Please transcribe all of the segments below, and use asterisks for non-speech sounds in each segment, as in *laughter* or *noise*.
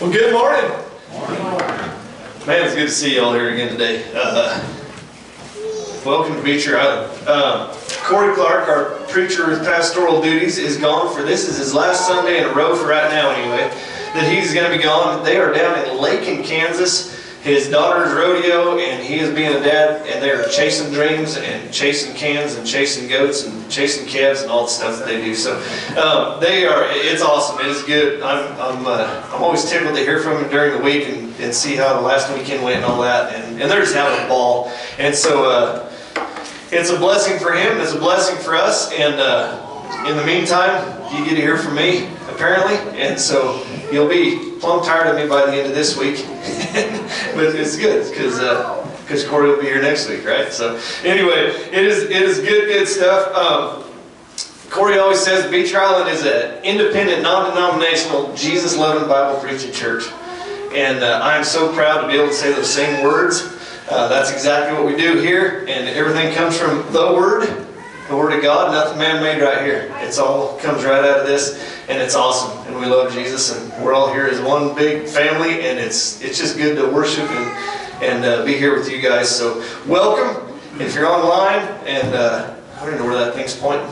Well, good morning. Man, it's good to see you all here again today. Uh, welcome to Beecher Island. Um, Corey Clark, our preacher with pastoral duties, is gone for this is his last Sunday in a row for right now, anyway. That he's going to be gone. They are down in Lakin Kansas. His daughter's rodeo, and he is being a dad, and they are chasing dreams and chasing cans and chasing goats and chasing calves and all the stuff that they do. So um, they are. It's awesome. It is good. I'm I'm uh, I'm always tickled to hear from them during the week and, and see how the last weekend went and all that. And, and they're just having a ball. And so uh, it's a blessing for him. It's a blessing for us. And uh, in the meantime, you get to hear from me apparently, and so you'll be plumb tired of me by the end of this week. *laughs* but it's good because because Corey will be here next week, right? So anyway, it is it is good good stuff. Um, Corey always says Beecher Island is an independent, non-denominational, Jesus-loving, Bible-preaching church, and uh, I am so proud to be able to say those same words. Uh, that's exactly what we do here, and everything comes from the Word, the Word of God, nothing man-made right here. It's all comes right out of this, and it's awesome. And we love Jesus, and we're all here as one big family, and it's it's just good to worship and and uh, be here with you guys. So welcome. If you're online, and uh, I don't know where that thing's pointing.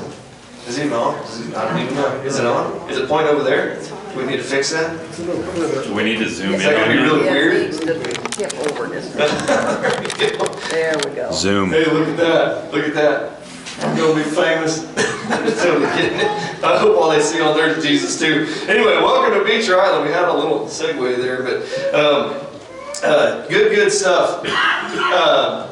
Is it even on? Is it, I don't even know. Is it on? Is it pointing over there? Do we need to fix that? Do we need to zoom in. Is in that gonna be really weird? needs to tip over just *laughs* a- There we go. Zoom. Hey, look at that. Look at that. I'm gonna be famous. *laughs* I hope all they see on there is Jesus too. Anyway, welcome to Beecher Island. We had a little segue there, but um, uh, good, good stuff. Uh,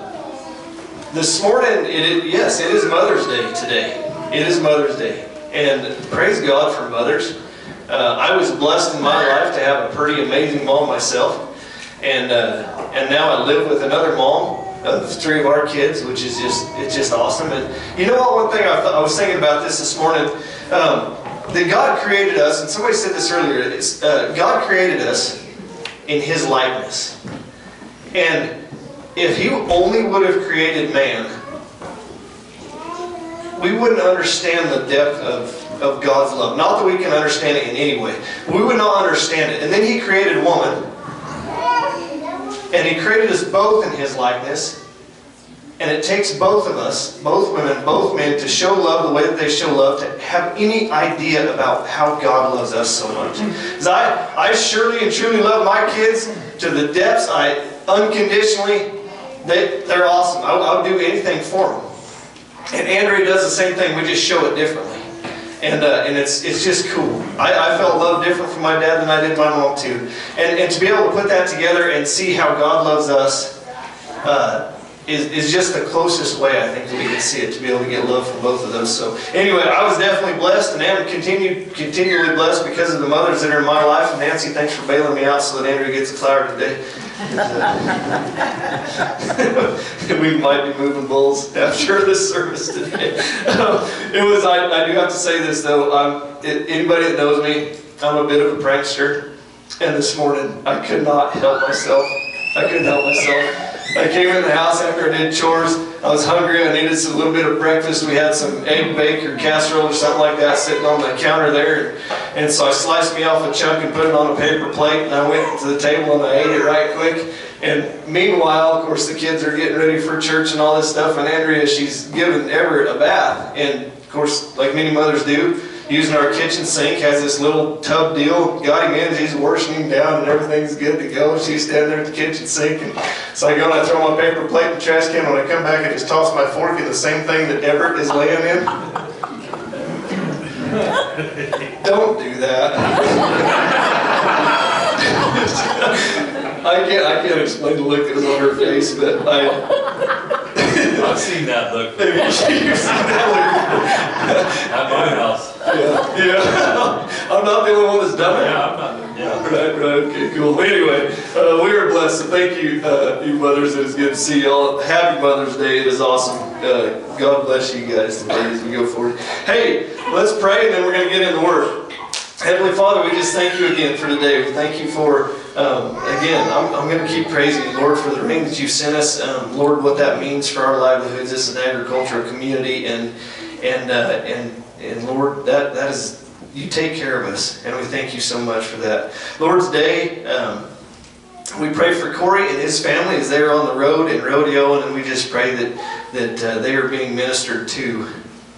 this morning, it is, yes, it is Mother's Day today. It is Mother's Day, and praise God for mothers. Uh, I was blessed in my life to have a pretty amazing mom myself, and uh, and now I live with another mom of three of our kids, which is just it's just awesome. And you know what? One thing I, I was thinking about this this morning. Um, that God created us, and somebody said this earlier. It's uh, God created us in His likeness, and if He only would have created man, we wouldn't understand the depth of, of God's love. Not that we can understand it in any way. We would not understand it. And then He created woman, and He created us both in His likeness. And it takes both of us, both women, both men, to show love the way that they show love, to have any idea about how God loves us so much. Because I, I surely and truly love my kids to the depths. I unconditionally, they, they're awesome. I'll, I'll do anything for them. And Andrea does the same thing. We just show it differently, and uh, and it's it's just cool. I, I felt love different from my dad than I did my mom too, and and to be able to put that together and see how God loves us. Uh, is, is just the closest way I think that we can see it to be able to get love from both of those. So anyway, I was definitely blessed and am continue, continually blessed because of the mothers that are in my life. And Nancy, thanks for bailing me out so that Andrea gets a flower today. We might be moving bulls after this service today. It was. I, I do have to say this though. Um, it, anybody that knows me, I'm a bit of a prankster. And this morning, I could not help myself. I couldn't help myself. I came in the house after I did chores. I was hungry. I needed some little bit of breakfast. We had some egg bake or casserole or something like that sitting on the counter there. And so I sliced me off a chunk and put it on a paper plate. And I went to the table and I ate it right quick. And meanwhile, of course, the kids are getting ready for church and all this stuff. And Andrea, she's giving Everett a bath. And of course, like many mothers do, using our kitchen sink, has this little tub deal. Got him in, he's washing him down, and everything's good to go. She's standing there at the kitchen sink. And so I go and I throw my paper plate in the trash can. When I come back, I just toss my fork in the same thing that Everett is laying in. *laughs* Don't do that. *laughs* I can't, I can't explain the look that was on her face, but I, I've seen that look *laughs* you've seen that look? at my house. Yeah, yeah. *laughs* I'm not the only one that's done it. Yeah, I'm not, yeah. Right, right, okay, cool. Anyway, uh, we are blessed. So thank you, uh, you mothers. It is good to see y'all. Happy Mother's Day. It is awesome. Uh, God bless you guys today as we go forward. Hey, let's pray and then we're going to get into work. Heavenly Father, we just thank you again for today. We thank you for, um, again, I'm, I'm going to keep praising you, Lord, for the rain that you've sent us. Um, Lord, what that means for our livelihoods. This is an agricultural community, and and uh, and and Lord, that that is you take care of us, and we thank you so much for that. Lord's Day, um, we pray for Corey and his family as they're on the road in rodeo, and we just pray that that uh, they are being ministered to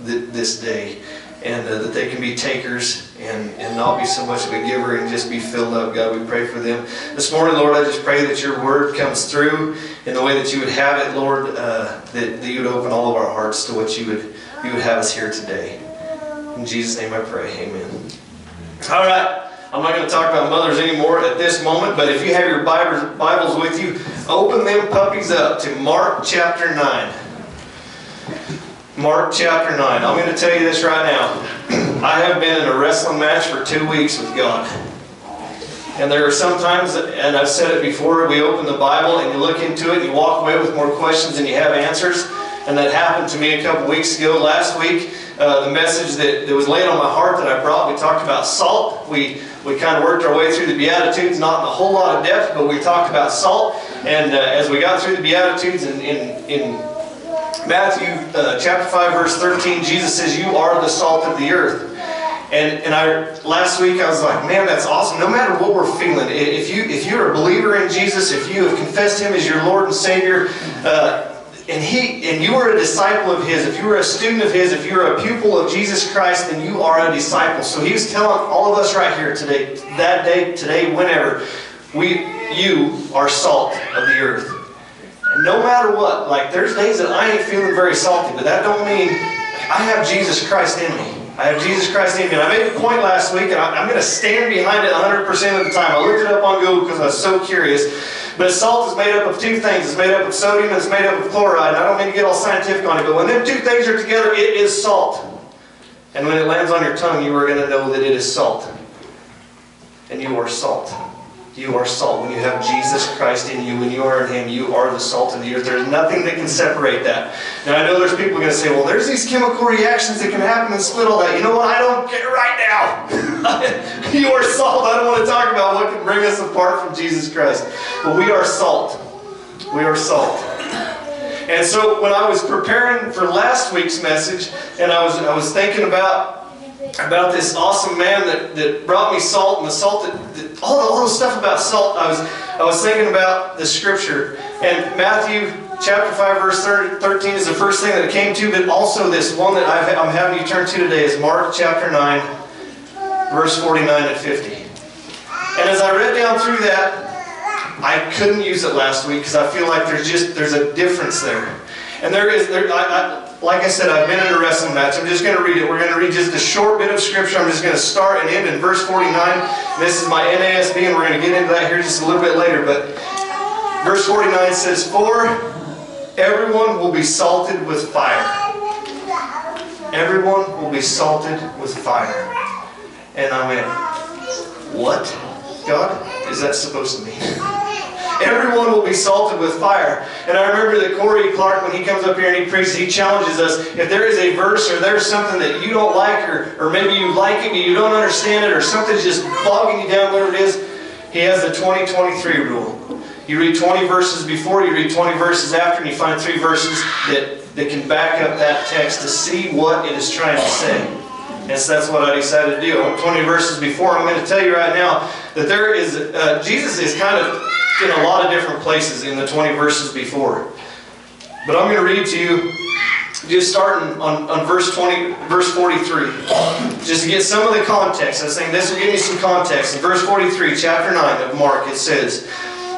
th- this day, and uh, that they can be takers and, and not be so much of a giver and just be filled up. God, we pray for them this morning, Lord. I just pray that your word comes through in the way that you would have it, Lord. Uh, that, that you would open all of our hearts to what you would you would have us here today. In Jesus' name, I pray. Amen. All right. I'm not going to talk about mothers anymore at this moment, but if you have your Bibles with you, open them puppies up to Mark chapter 9. Mark chapter 9. I'm going to tell you this right now. *clears throat* I have been in a wrestling match for two weeks with God. And there are some times, and I've said it before, we open the Bible and you look into it and you walk away with more questions than you have answers. And that happened to me a couple weeks ago. Last week, uh, the message that, that was laid on my heart that I brought, we talked about salt. We, we kind of worked our way through the Beatitudes, not in a whole lot of depth, but we talked about salt. And uh, as we got through the Beatitudes in, in, in Matthew uh, chapter 5, verse 13, Jesus says, You are the salt of the earth. And, and I last week I was like, man, that's awesome. No matter what we're feeling, if you if you're a believer in Jesus, if you have confessed Him as your Lord and Savior, uh, and He and you are a disciple of His, if you are a student of His, if you're a pupil of Jesus Christ, then you are a disciple. So He was telling all of us right here today, that day, today, whenever, we you are salt of the earth. And no matter what, like there's days that I ain't feeling very salty, but that don't mean I have Jesus Christ in me. I have Jesus Christ in me. And I made a point last week, and I'm going to stand behind it 100% of the time. I looked it up on Google because I was so curious. But salt is made up of two things. It's made up of sodium and it's made up of chloride. And I don't mean to get all scientific on it, but when them two things are together, it is salt. And when it lands on your tongue, you are going to know that it is salt. And you are salt. You are salt. When you have Jesus Christ in you, when you are in Him, you are the salt of the earth. There's nothing that can separate that. Now, I know there's people going to say, well, there's these chemical reactions that can happen and split all that. You know what? I don't care right now. *laughs* you are salt. I don't want to talk about what can bring us apart from Jesus Christ. But we are salt. We are salt. And so when I was preparing for last week's message, and I was I was thinking about about this awesome man that, that brought me salt and the salt that, that all the little stuff about salt I was I was thinking about the scripture. And Matthew chapter 5 verse 30 13 is the first thing that came to but also this one that I've, I'm having you turn to today is Mark chapter 9 verse 49 and 50 and as I read down through that I couldn't use it last week because I feel like there's just there's a difference there. And there is there I, I like I said, I've been in a wrestling match. I'm just going to read it. We're going to read just a short bit of scripture. I'm just going to start and end in verse 49. This is my NASB, and we're going to get into that here just a little bit later. But verse 49 says, For everyone will be salted with fire. Everyone will be salted with fire. And I went, What, God, is that supposed to mean? Everyone will be salted with fire. And I remember that Corey Clark, when he comes up here and he preaches, he challenges us. If there is a verse or there's something that you don't like, or, or maybe you like it but you don't understand it, or something's just bogging you down, whatever it is, he has the 20-23 rule. You read 20 verses before, you read 20 verses after, and you find three verses that, that can back up that text to see what it is trying to say. And so that's what I decided to do. 20 verses before, I'm going to tell you right now that there is, uh, Jesus is kind of in a lot of different places in the 20 verses before. But I'm going to read to you, just starting on, on verse 20, verse 43. Just to get some of the context. I was saying this will give you some context. In verse 43, chapter 9 of Mark, it says,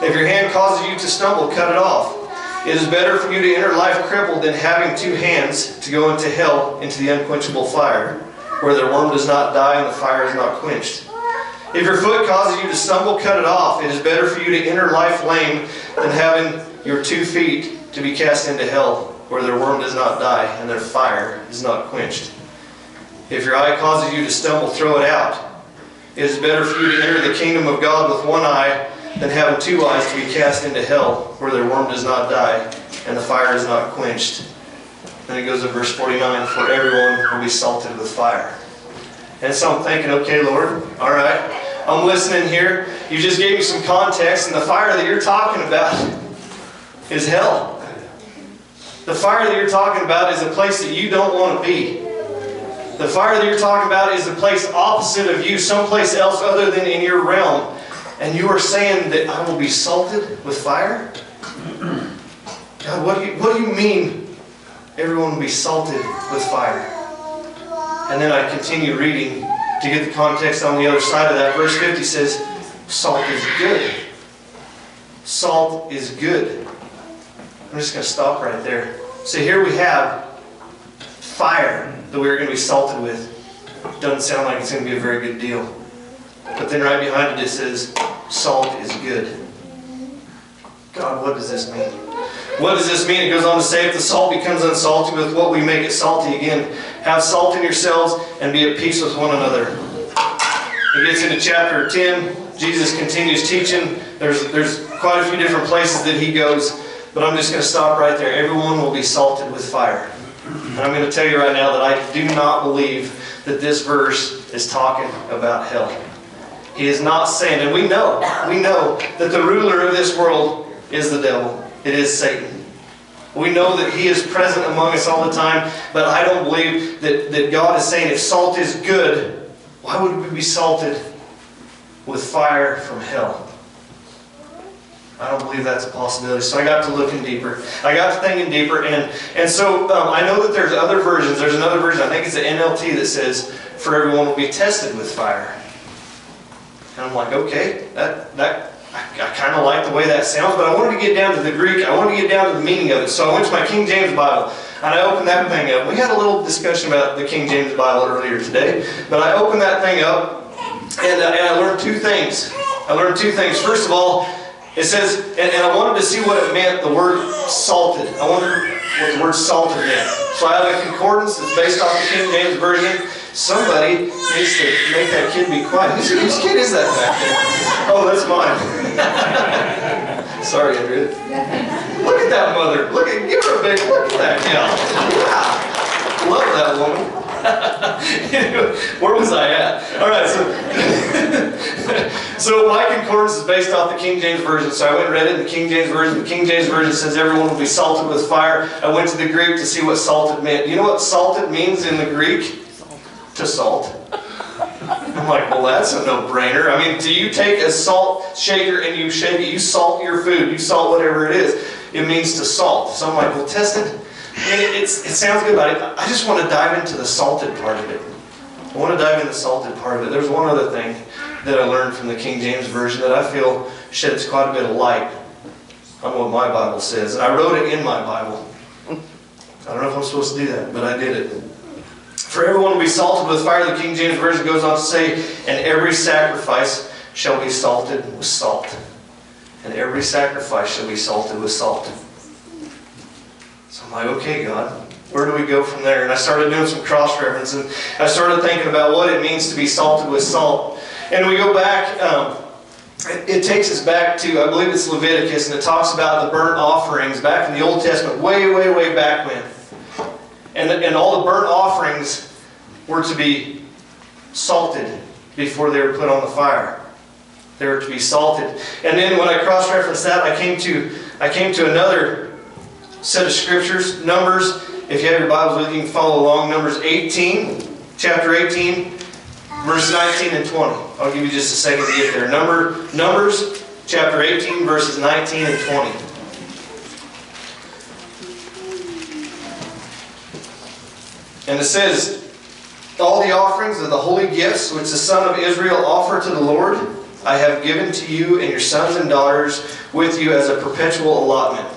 If your hand causes you to stumble, cut it off. It is better for you to enter life crippled than having two hands to go into hell, into the unquenchable fire, where the worm does not die and the fire is not quenched. If your foot causes you to stumble, cut it off. It is better for you to enter life lame than having your two feet to be cast into hell, where their worm does not die and their fire is not quenched. If your eye causes you to stumble, throw it out. It is better for you to enter the kingdom of God with one eye than having two eyes to be cast into hell, where their worm does not die and the fire is not quenched. Then it goes to verse 49 For everyone will be salted with fire. And so I'm thinking, okay, Lord, all right, I'm listening here. You just gave me some context, and the fire that you're talking about *laughs* is hell. The fire that you're talking about is a place that you don't want to be. The fire that you're talking about is a place opposite of you, someplace else other than in your realm. And you are saying that I will be salted with fire? *clears throat* God, what do you, what do you mean everyone will be salted with fire? And then I continue reading to get the context on the other side of that. Verse 50 says, Salt is good. Salt is good. I'm just going to stop right there. So here we have fire that we're going to be salted with. Doesn't sound like it's going to be a very good deal. But then right behind it it says, salt is good. God, what does this mean? What does this mean? It goes on to say, if the salt becomes unsalty, with what we make it salty again. Have salt in yourselves and be at peace with one another. It gets into chapter 10. Jesus continues teaching. There's, there's quite a few different places that he goes, but I'm just going to stop right there. Everyone will be salted with fire. And I'm going to tell you right now that I do not believe that this verse is talking about hell. He is not saying, and we know, we know that the ruler of this world is the devil. It is Satan. We know that he is present among us all the time, but I don't believe that, that God is saying if salt is good, why would we be salted with fire from hell? I don't believe that's a possibility. So I got to looking deeper. I got to thinking deeper, and and so um, I know that there's other versions. There's another version. I think it's the NLT that says, "For everyone will be tested with fire." And I'm like, okay, that that I, I kind of like the way that sounds, but I wanted to get down to the Greek. I wanted to get down to the meaning of it. So I went to my King James Bible and I opened that thing up. We had a little discussion about the King James Bible earlier today, but I opened that thing up and, uh, and I learned two things. I learned two things. First of all, it says, and, and I wanted to see what it meant, the word salted. I wondered what the word salted meant. So I have a concordance that's based off the King James Version. Somebody needs to make that kid be quiet. *laughs* Whose, whose kid is that back there? Oh, that's mine. *laughs* Sorry, Andrea. Look at that mother. Look at, give her a big, look at that gal. Yeah. Love that woman. *laughs* Where was I at? All right, so so my concordance is based off the King James version. So I went and read it in the King James version. The King James version says everyone will be salted with fire. I went to the Greek to see what salted meant. You know what salted means in the Greek? To salt. I'm like, well, that's a no-brainer. I mean, do you take a salt shaker and you shake it? You salt your food. You salt whatever it is. It means to salt. So I'm like, well, test it. And it, it's, it sounds good, but I, I just want to dive into the salted part of it. I want to dive into the salted part of it. There's one other thing that I learned from the King James Version that I feel sheds quite a bit of light on what my Bible says. And I wrote it in my Bible. I don't know if I'm supposed to do that, but I did it. For everyone will be salted with fire, the King James Version goes on to say, and every sacrifice shall be salted with salt. And every sacrifice shall be salted with salt. So I'm like, okay, God, where do we go from there? And I started doing some cross referencing. I started thinking about what it means to be salted with salt. And we go back, um, it, it takes us back to, I believe it's Leviticus, and it talks about the burnt offerings back in the Old Testament, way, way, way back when. And, and all the burnt offerings were to be salted before they were put on the fire. They were to be salted. And then when I cross-referenced that, I came to I came to another set of scriptures, Numbers. If you have your Bibles with you, you can follow along. Numbers 18, chapter 18, verse 19 and 20. I'll give you just a second to get there. Number Numbers, chapter 18, verses 19 and 20. And it says, All the offerings of the holy gifts which the son of Israel offer to the Lord, I have given to you and your sons and daughters with you as a perpetual allotment.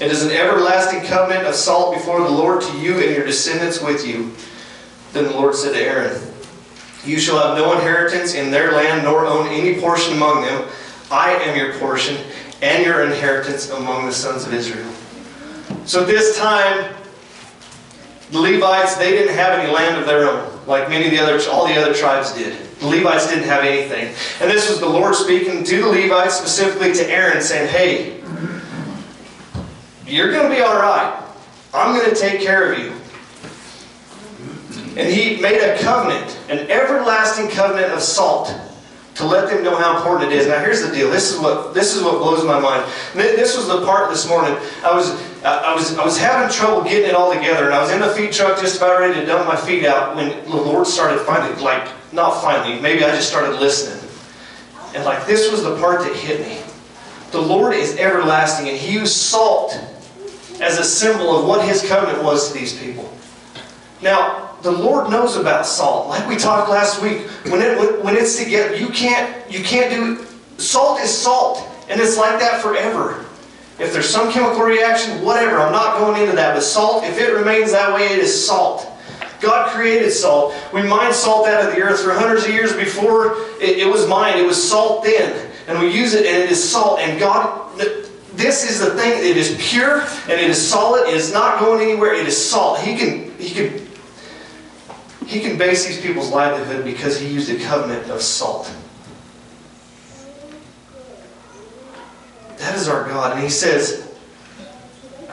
It is an everlasting covenant of salt before the Lord to you and your descendants with you. Then the Lord said to Aaron, You shall have no inheritance in their land, nor own any portion among them. I am your portion and your inheritance among the sons of Israel. So this time, the Levites, they didn't have any land of their own, like many of the other, all the other tribes did. The Levites didn't have anything. And this was the Lord speaking to the Levites, specifically to Aaron, saying, Hey, you're going to be all right. I'm going to take care of you. And he made a covenant, an everlasting covenant of salt, to let them know how important it is. Now here's the deal. This is what this is what blows my mind. This was the part this morning. I was I was I was having trouble getting it all together, and I was in the feed truck just about ready to dump my feet out when the Lord started finally, like not finally, maybe I just started listening, and like this was the part that hit me. The Lord is everlasting, and He used salt as a symbol of what His covenant was to these people. Now, the Lord knows about salt. Like we talked last week, when it when it's together, you can't you can't do salt is salt, and it's like that forever. If there's some chemical reaction, whatever, I'm not going into that. But salt, if it remains that way, it is salt. God created salt. We mined salt out of the earth for hundreds of years before it, it was mined. It was salt then. And we use it and it is salt. And God, this is the thing. It is pure and it is solid. It is not going anywhere. It is salt. He can, he can, he can base these people's livelihood because he used a covenant of salt. That is our God. And he says,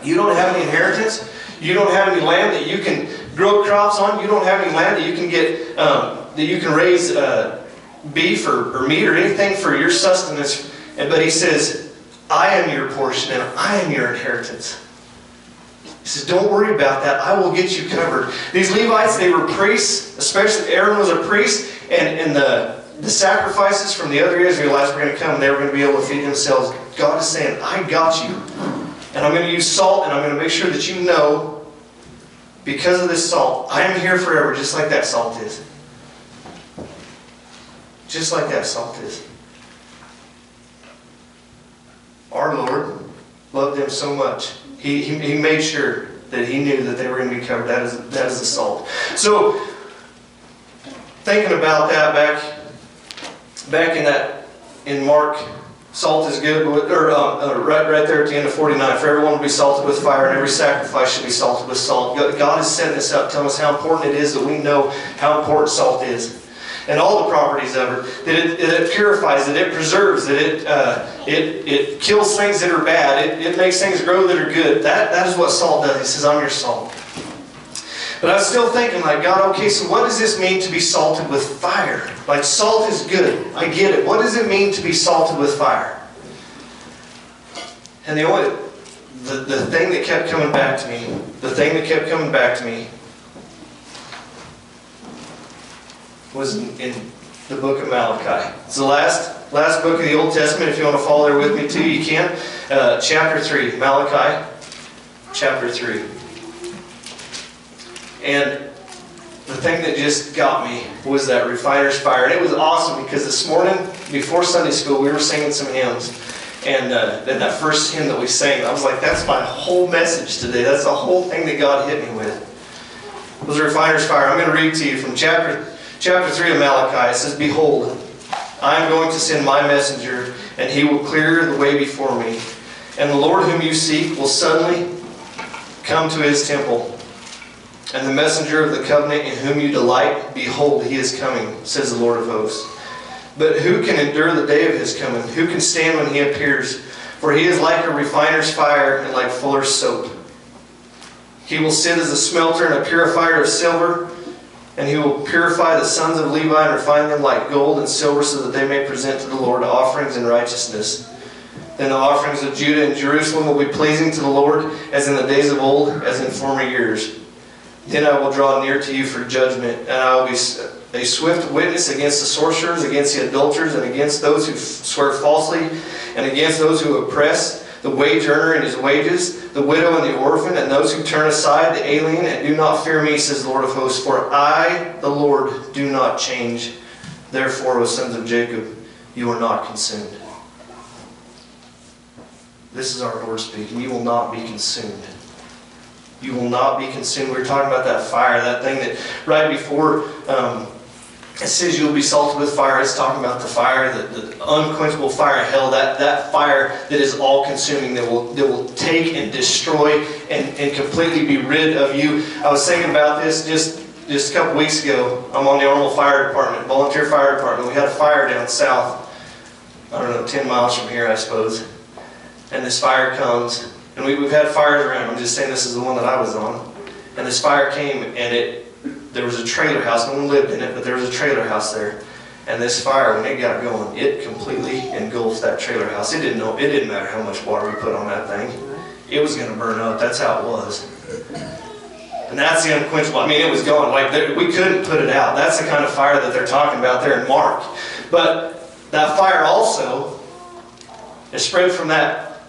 you don't have any inheritance. You don't have any land that you can grow crops on. You don't have any land that you can get, um, that you can raise uh, beef or, or meat or anything for your sustenance. But he says, I am your portion and I am your inheritance. He says, don't worry about that. I will get you covered. These Levites, they were priests, especially Aaron was a priest, and, and the, the sacrifices from the other Israelites were going to come and they were going to be able to feed themselves. God is saying, I got you. And I'm going to use salt and I'm going to make sure that you know, because of this salt, I am here forever, just like that salt is. Just like that salt is. Our Lord loved them so much. He, he, he made sure that he knew that they were going to be covered. That is, that is the salt. So, thinking about that back, back in that, in Mark, salt is good, or um, uh, right, right there at the end of 49, for everyone to be salted with fire and every sacrifice should be salted with salt. God God is setting this up, telling us how important it is that we know how important salt is. And all the properties of it, that it, it purifies, that it preserves, that it, uh, it, it kills things that are bad, it, it makes things grow that are good. That, that is what salt does. He says, I'm your salt. But I was still thinking, like, God, okay, so what does this mean to be salted with fire? Like, salt is good. I get it. What does it mean to be salted with fire? And the only, the, the thing that kept coming back to me, the thing that kept coming back to me was in, the book of Malachi. It's the last, last book of the Old Testament. If you want to follow there with me too, you can. Uh, chapter 3, Malachi, chapter 3. And the thing that just got me was that refiner's fire. And it was awesome because this morning, before Sunday school, we were singing some hymns. And uh, then that first hymn that we sang, I was like, that's my whole message today. That's the whole thing that God hit me with. It Was refiner's fire. I'm going to read to you from chapter, chapter 3 of Malachi. It says, Behold, I am going to send my messenger, and he will clear the way before me. And the Lord whom you seek will suddenly come to his temple. And the messenger of the covenant in whom you delight, behold, he is coming, says the Lord of hosts. But who can endure the day of his coming? Who can stand when he appears? For he is like a refiner's fire and like fuller's soap. He will sit as a smelter and a purifier of silver, and he will purify the sons of Levi and refine them like gold and silver, so that they may present to the Lord offerings in righteousness. Then the offerings of Judah and Jerusalem will be pleasing to the Lord, as in the days of old, as in former years. Then I will draw near to you for judgment, and I will be a swift witness against the sorcerers, against the adulterers, and against those who swear falsely, and against those who oppress the wage earner and his wages, the widow and the orphan, and those who turn aside the alien, and do not fear me, says the Lord of hosts. For I, the Lord, do not change. Therefore, O sons of Jacob, you are not consumed. This is our Lord speaking. You will not be consumed. You will not be consumed. We were talking about that fire, that thing that right before um, it says you'll be salted with fire. It's talking about the fire, the, the unquenchable fire of hell, that, that fire that is all consuming, that will, that will take and destroy and, and completely be rid of you. I was thinking about this just, just a couple weeks ago. I'm on the Arnold Fire Department, volunteer fire department. We had a fire down south, I don't know, 10 miles from here, I suppose. And this fire comes, and we, we've had fires around. I'm just saying this is the one that I was on. And this fire came, and it there was a trailer house. No one lived in it, but there was a trailer house there. And this fire, when it got going, it completely engulfed that trailer house. It didn't know, it didn't matter how much water we put on that thing. It was gonna burn up, that's how it was. And that's the unquenchable, I mean, it was going, like, there- we couldn't put it out. That's the kind of fire that they're talking about there in Mark. But that fire also, it spread from that,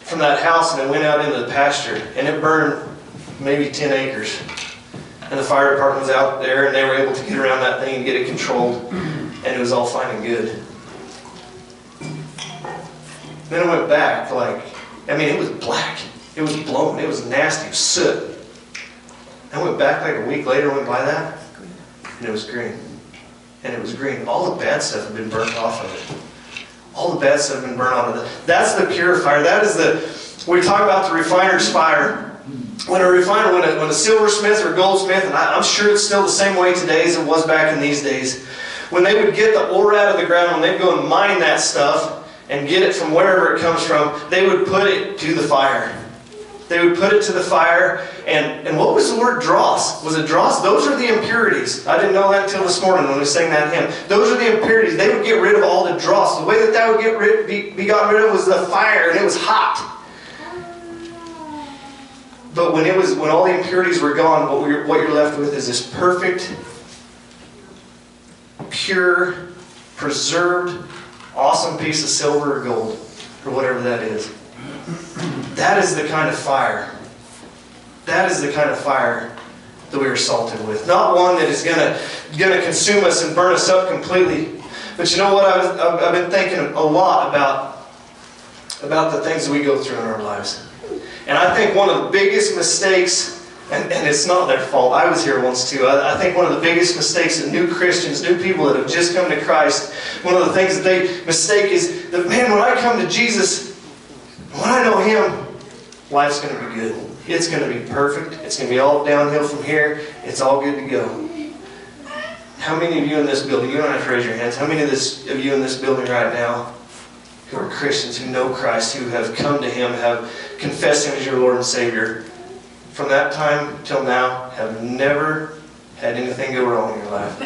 from that house and it went out into the pasture and it burned maybe 10 acres. And the fire department was out there and they were able to get around that thing and get it controlled and it was all fine and good. Then I went back like, I mean, it was black. It was blown. It was nasty. It was soot. I went back like a week later, went by that, and it was green. And it was green. All the bad stuff had been burnt off of it. All the bad stuff had been burnt off of it. That's the purifier. That is the, we talk about the refiner's fire. When a refiner, when a, when a silversmith or goldsmith, and I, I'm sure it's still the same way today as it was back in these days, when they would get the ore out of the ground, when they'd go and mine that stuff and get it from wherever it comes from, they would put it to the fire. They would put it to the fire, and, and what was the word dross? Was it dross? Those are the impurities. I didn't know that until this morning when we sang that hymn. Those are the impurities. They would get rid of all the dross. The way that that would get rid, be, be gotten rid of was the fire, and it was hot. But when it was when all the impurities were gone, what, we're, what you're left with is this perfect, pure, preserved, awesome piece of silver or gold, or whatever that is. That is the kind of fire. That is the kind of fire that we are salted with. Not one that is gonna gonna consume us and burn us up completely. But you know what? I was, I've I've been thinking a lot about about the things that we go through in our lives. And I think one of the biggest mistakes, and, and it's not their fault, I was here once too. I, I think one of the biggest mistakes that new Christians, new people that have just come to Christ, one of the things that they mistake is that, man, when I come to Jesus, when I know Him, life's going to be good. It's going to be perfect. It's going to be all downhill from here. It's all good to go. How many of you in this building, you don't have to raise your hands, how many of, this, of you in this building right now who are Christians, who know Christ, who have come to Him, have confessed Him as your Lord and Savior, from that time till now, have never had anything go wrong in your life?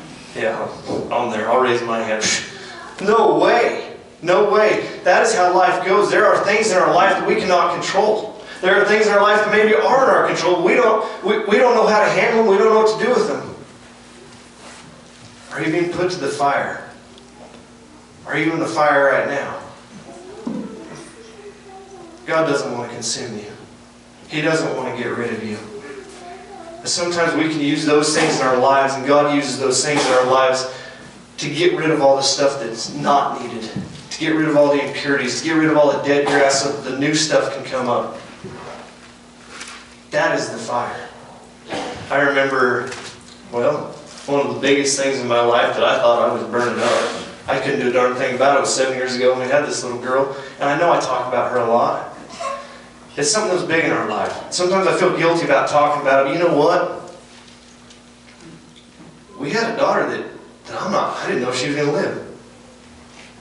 *laughs* Yeah, on there, I'll raise my hand. *laughs* No way. No way. That is how life goes. There are things in our life that we cannot control. There are things in our life that maybe are in our control. We don't, we, we don't know how to handle them. We don't know what to do with them. Are you being put to the fire? Are you in the fire right now? God doesn't want to consume you. He doesn't want to get rid of you. Sometimes we can use those things in our lives, and God uses those things in our lives to get rid of all the stuff that's not needed, to get rid of all the impurities, to get rid of all the dead grass so that the new stuff can come up. That is the fire. I remember, well, one of the biggest things in my life that I thought I was burning up. I couldn't do a darn thing about it. It was seven years ago when we had this little girl, and I know I talk about her a lot. It's something that's big in our life. Sometimes I feel guilty about talking about it. You know what? We had a daughter that, that I'm not, I didn't know she was going to live.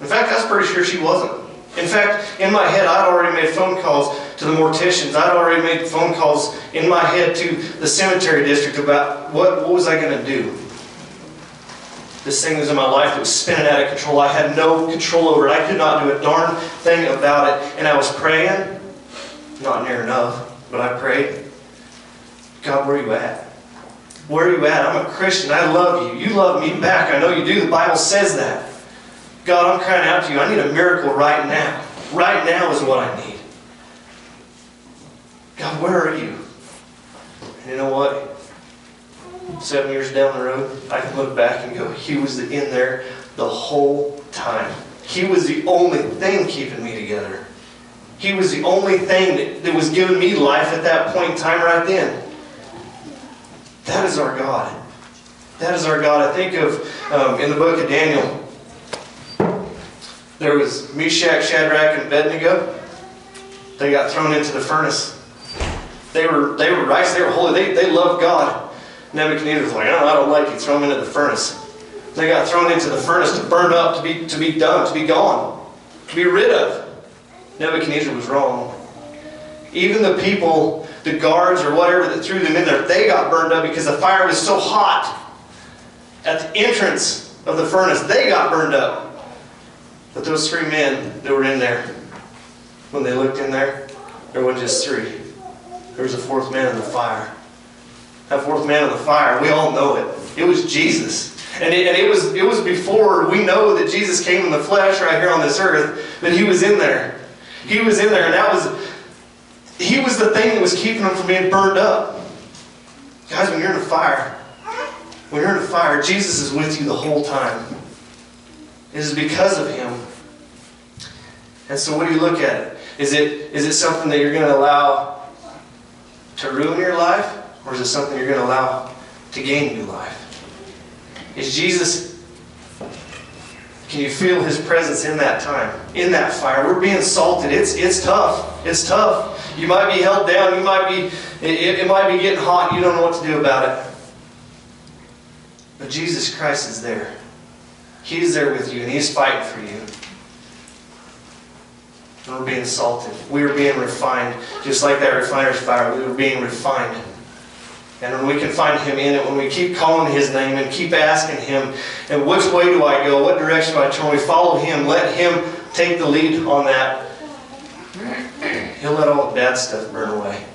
In fact, I was pretty sure she wasn't. In fact, in my head, I'd already made phone calls to the morticians. I'd already made phone calls in my head to the cemetery district about what, what was I going to do. This thing was in my life that was spinning out of control. I had no control over it. I could not do a darn thing about it. And I was praying, not near enough, but I prayed. God, where are you at? Where are you at? I'm a Christian. I love you. You love me back. I know you do. The Bible says that. God, I'm crying out to you. I need a miracle right now. Right now is what I need. God, where are you? And you know what? Seven years down the road, I can look back and go, He was in there the whole time. He was the only thing keeping me together. He was the only thing that, that was giving me life at that point in time right then. That is our God. That is our God. I think of um, in the book of Daniel, there was Meshach, Shadrach, and Abednego. They got thrown into the furnace. They were they were righteous, they were holy, they, they loved God. Nebuchadnezzar was like, oh, I don't like you, throw them into the furnace. They got thrown into the furnace to burn up, to be to be done, to be gone, to be rid of. Nebuchadnezzar was wrong. Even the people, the guards or whatever that threw them in there, they got burned up because the fire was so hot. at the entrance of the furnace, they got burned up. But those three men that were in there, when they looked in there, there wasn't just three. There was a fourth man in the fire. That fourth man in the fire, we all know it. It was Jesus. And it, and it was it was before we know that Jesus came in the flesh right here on this earth, but he was in there. He was in there, and that was he was the thing that was keeping them from being burned up. Guys, when you're in a fire, when you're in a fire, Jesus is with you the whole time. It is because of him. And so what do you look at it? Is it is it something that you're going to allow to ruin your life? Or is it something you're going to allow to gain new life? Is Jesus, can you feel his presence in that time, in that fire? We're being salted. It's, it's tough. It's tough. You might be held down. You might be, it, it might be getting hot. You don't know what to do about it. But Jesus Christ is there. He's there with you and he's fighting for you. And we're being salted. We are being refined. Just like that refiner's fire, we were being refined. And when we can find Him in it, when we keep calling His name and keep asking Him, and which way do I go? What direction do I turn? We follow Him. Let Him take the lead on that. He'll let all the bad stuff burn away.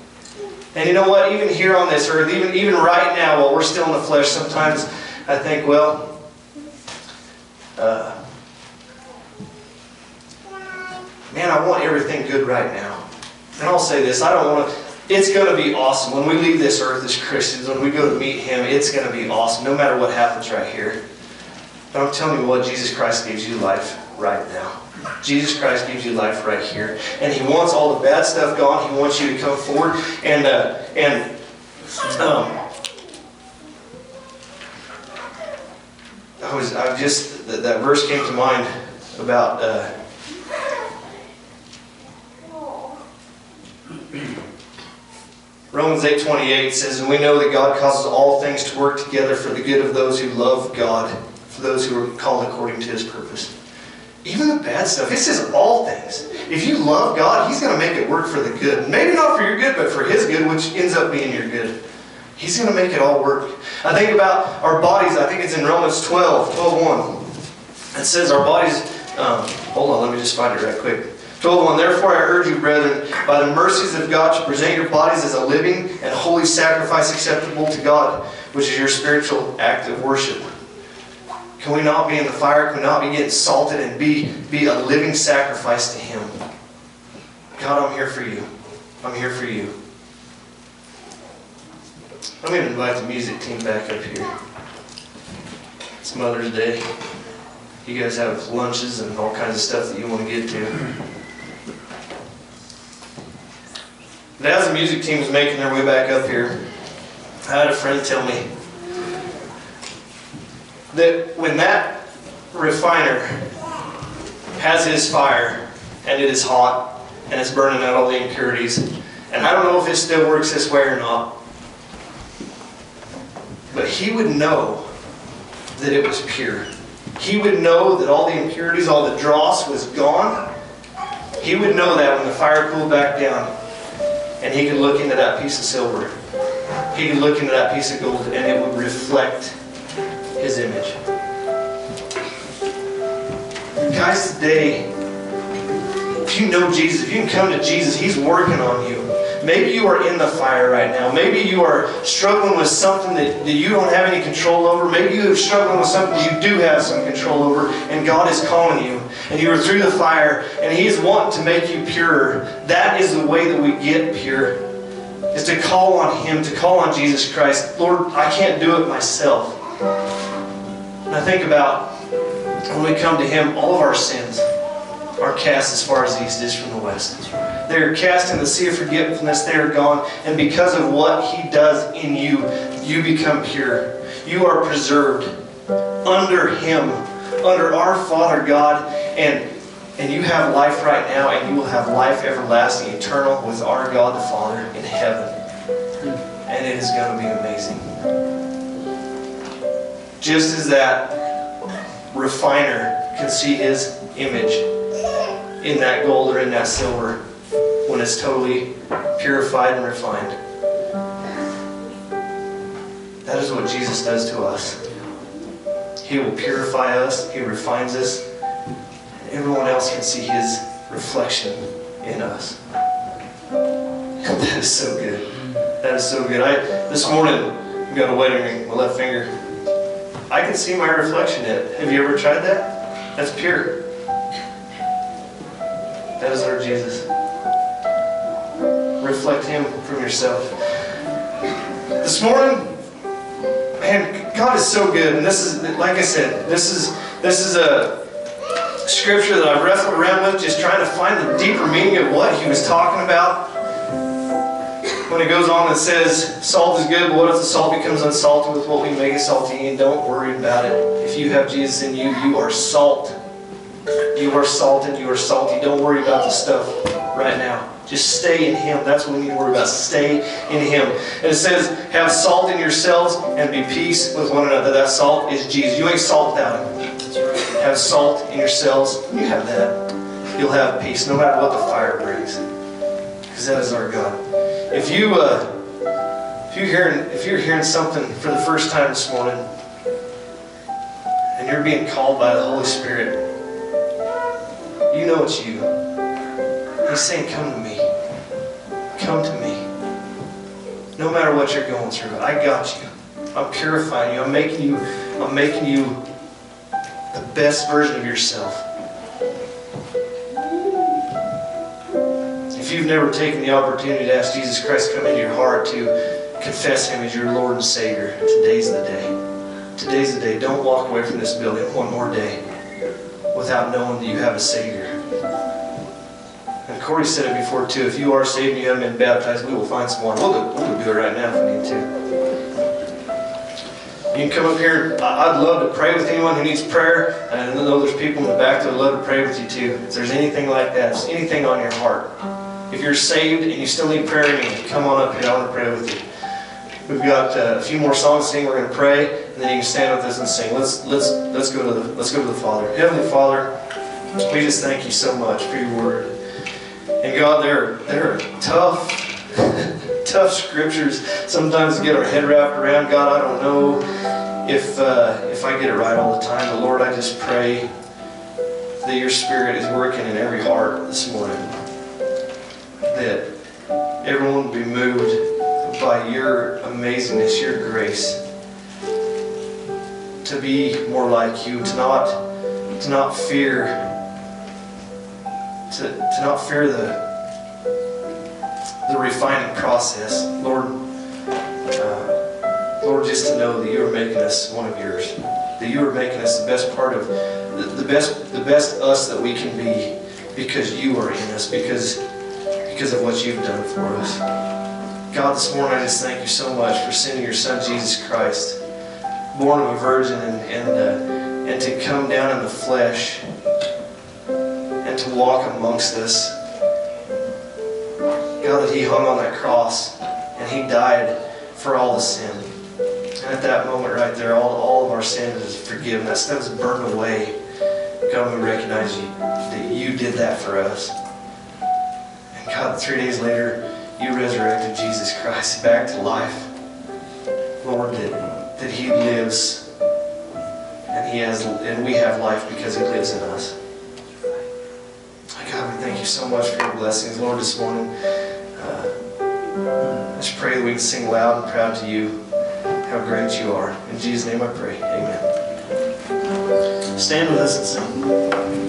And you know what? Even here on this earth, even, even right now, while we're still in the flesh, sometimes I think, well, uh, man, I want everything good right now. And I'll say this I don't want to. It's going to be awesome. When we leave this earth as Christians, when we go to meet Him, it's going to be awesome, no matter what happens right here. But I'm telling you what, Jesus Christ gives you life right now. Jesus Christ gives you life right here. And He wants all the bad stuff gone. He wants you to come forward. And, uh, and um, I was, I just, that, that verse came to mind about. Uh, Romans 8:28 says, "And we know that God causes all things to work together for the good of those who love God, for those who are called according to His purpose." Even the bad stuff. It says all things. If you love God, He's going to make it work for the good. Maybe not for your good, but for His good, which ends up being your good. He's going to make it all work. I think about our bodies. I think it's in Romans 12, 12 1. It says our bodies. Um, hold on, let me just find it right quick. 12 Therefore I urge you, brethren, by the mercies of God, to present your bodies as a living and holy sacrifice acceptable to God, which is your spiritual act of worship. Can we not be in the fire? Can we not be getting salted and be, be a living sacrifice to Him? God, I'm here for you. I'm here for you. I'm going to invite the music team back up here. It's Mother's Day. You guys have lunches and all kinds of stuff that you want to get to. But as the music team is making their way back up here, I had a friend tell me that when that refiner has his fire and it is hot and it's burning out all the impurities, and I don't know if it still works this way or not, but he would know that it was pure. He would know that all the impurities, all the dross was gone. He would know that when the fire cooled back down and he could look into that piece of silver. He could look into that piece of gold and it would reflect his image. Guys, today, if you know Jesus, if you can come to Jesus, He's working on you. Maybe you are in the fire right now. Maybe you are struggling with something that, that you don't have any control over. Maybe you are struggling with something you do have some control over, and God is calling you. And you are through the fire, and He is wanting to make you pure. That is the way that we get pure, is to call on Him, to call on Jesus Christ. Lord, I can't do it myself. And I think about when we come to Him, all of our sins are cast as far as the east is from the west. They are cast in the sea of forgetfulness. They are gone. And because of what He does in you, you become pure. You are preserved under Him, under our Father God. And, and you have life right now, and you will have life everlasting, eternal with our God the Father in heaven. And it is going to be amazing. Just as that refiner can see his image in that gold or in that silver when it's totally purified and refined. That is what Jesus does to us. He will purify us, He refines us, everyone else can see His reflection in us. *laughs* That is so good. That is so good. I this morning I got a wedding ring, on my left finger. I can see my reflection in it. Have you ever tried that? That's pure. That is our Jesus. Reflect Him from yourself. This morning, man, God is so good, and this is, like I said, this is this is a scripture that I've wrestled around with, just trying to find the deeper meaning of what He was talking about. When it goes on and says, salt is good, but what if the salt becomes unsalted with what we make it salty? And don't worry about it. If you have Jesus in you, you are salt. You are salted, you are salty. Don't worry about the stuff right now. Just stay in Him. That's what we need to worry about. Stay in Him. And it says, have salt in yourselves and be peace with one another. That salt is Jesus. You ain't salt without Him. Have salt in yourselves. You have that. You'll have peace no matter what the fire brings. Because that is our God. If you uh, if you're hearing if you're hearing something for the first time this morning, and you're being called by the Holy Spirit, you know it's you. He's saying, "Come to me. Come to me. No matter what you're going through, I got you. I'm purifying you. I'm making you. I'm making you the best version of yourself." If you've never taken the opportunity to ask Jesus Christ to come into your heart to confess Him as your Lord and Savior, today's the day. Today's the day. Don't walk away from this building one more day without knowing that you have a Savior. And Corey said it before too. If you are saved and you haven't been baptized, we will find someone. We'll do, we'll do it right now if we need to. You can come up here. I'd love to pray with anyone who needs prayer. And I know there's people in the back that would love to pray with you too. If there's anything like that, anything on your heart. If you're saved and you still need prayer, come on up here. I want to pray with you. We've got uh, a few more songs to sing. We're going to pray, and then you can stand with us and sing. Let's let's let's go to the let's go to the Father. Heavenly Father, we just thank you so much for your word. And God, there there are tough *laughs* tough scriptures sometimes to get our head wrapped around. God, I don't know if uh, if I get it right all the time, but Lord, I just pray that your Spirit is working in every heart this morning. That everyone will be moved by your amazingness, your grace, to be more like you, to not to not fear, to, to not fear the the refining process, Lord. Uh, Lord, just to know that you are making us one of yours, that you are making us the best part of the, the best the best us that we can be, because you are in us, because because of what you've done for us. God, this morning I just thank you so much for sending your Son Jesus Christ, born of a virgin, and and, uh, and to come down in the flesh and to walk amongst us. God, that He hung on that cross and He died for all the sin. And at that moment right there, all, all of our sin is forgiven. That stuff is burned away. God, we recognize you, that you did that for us. And God, three days later, you resurrected Jesus Christ back to life. Lord, that, that He lives and He has and we have life because He lives in us. You so much for your blessings, Lord, this morning. Uh, I just pray that we can sing loud and proud to you how great you are. In Jesus' name I pray. Amen. Stand with us and sing.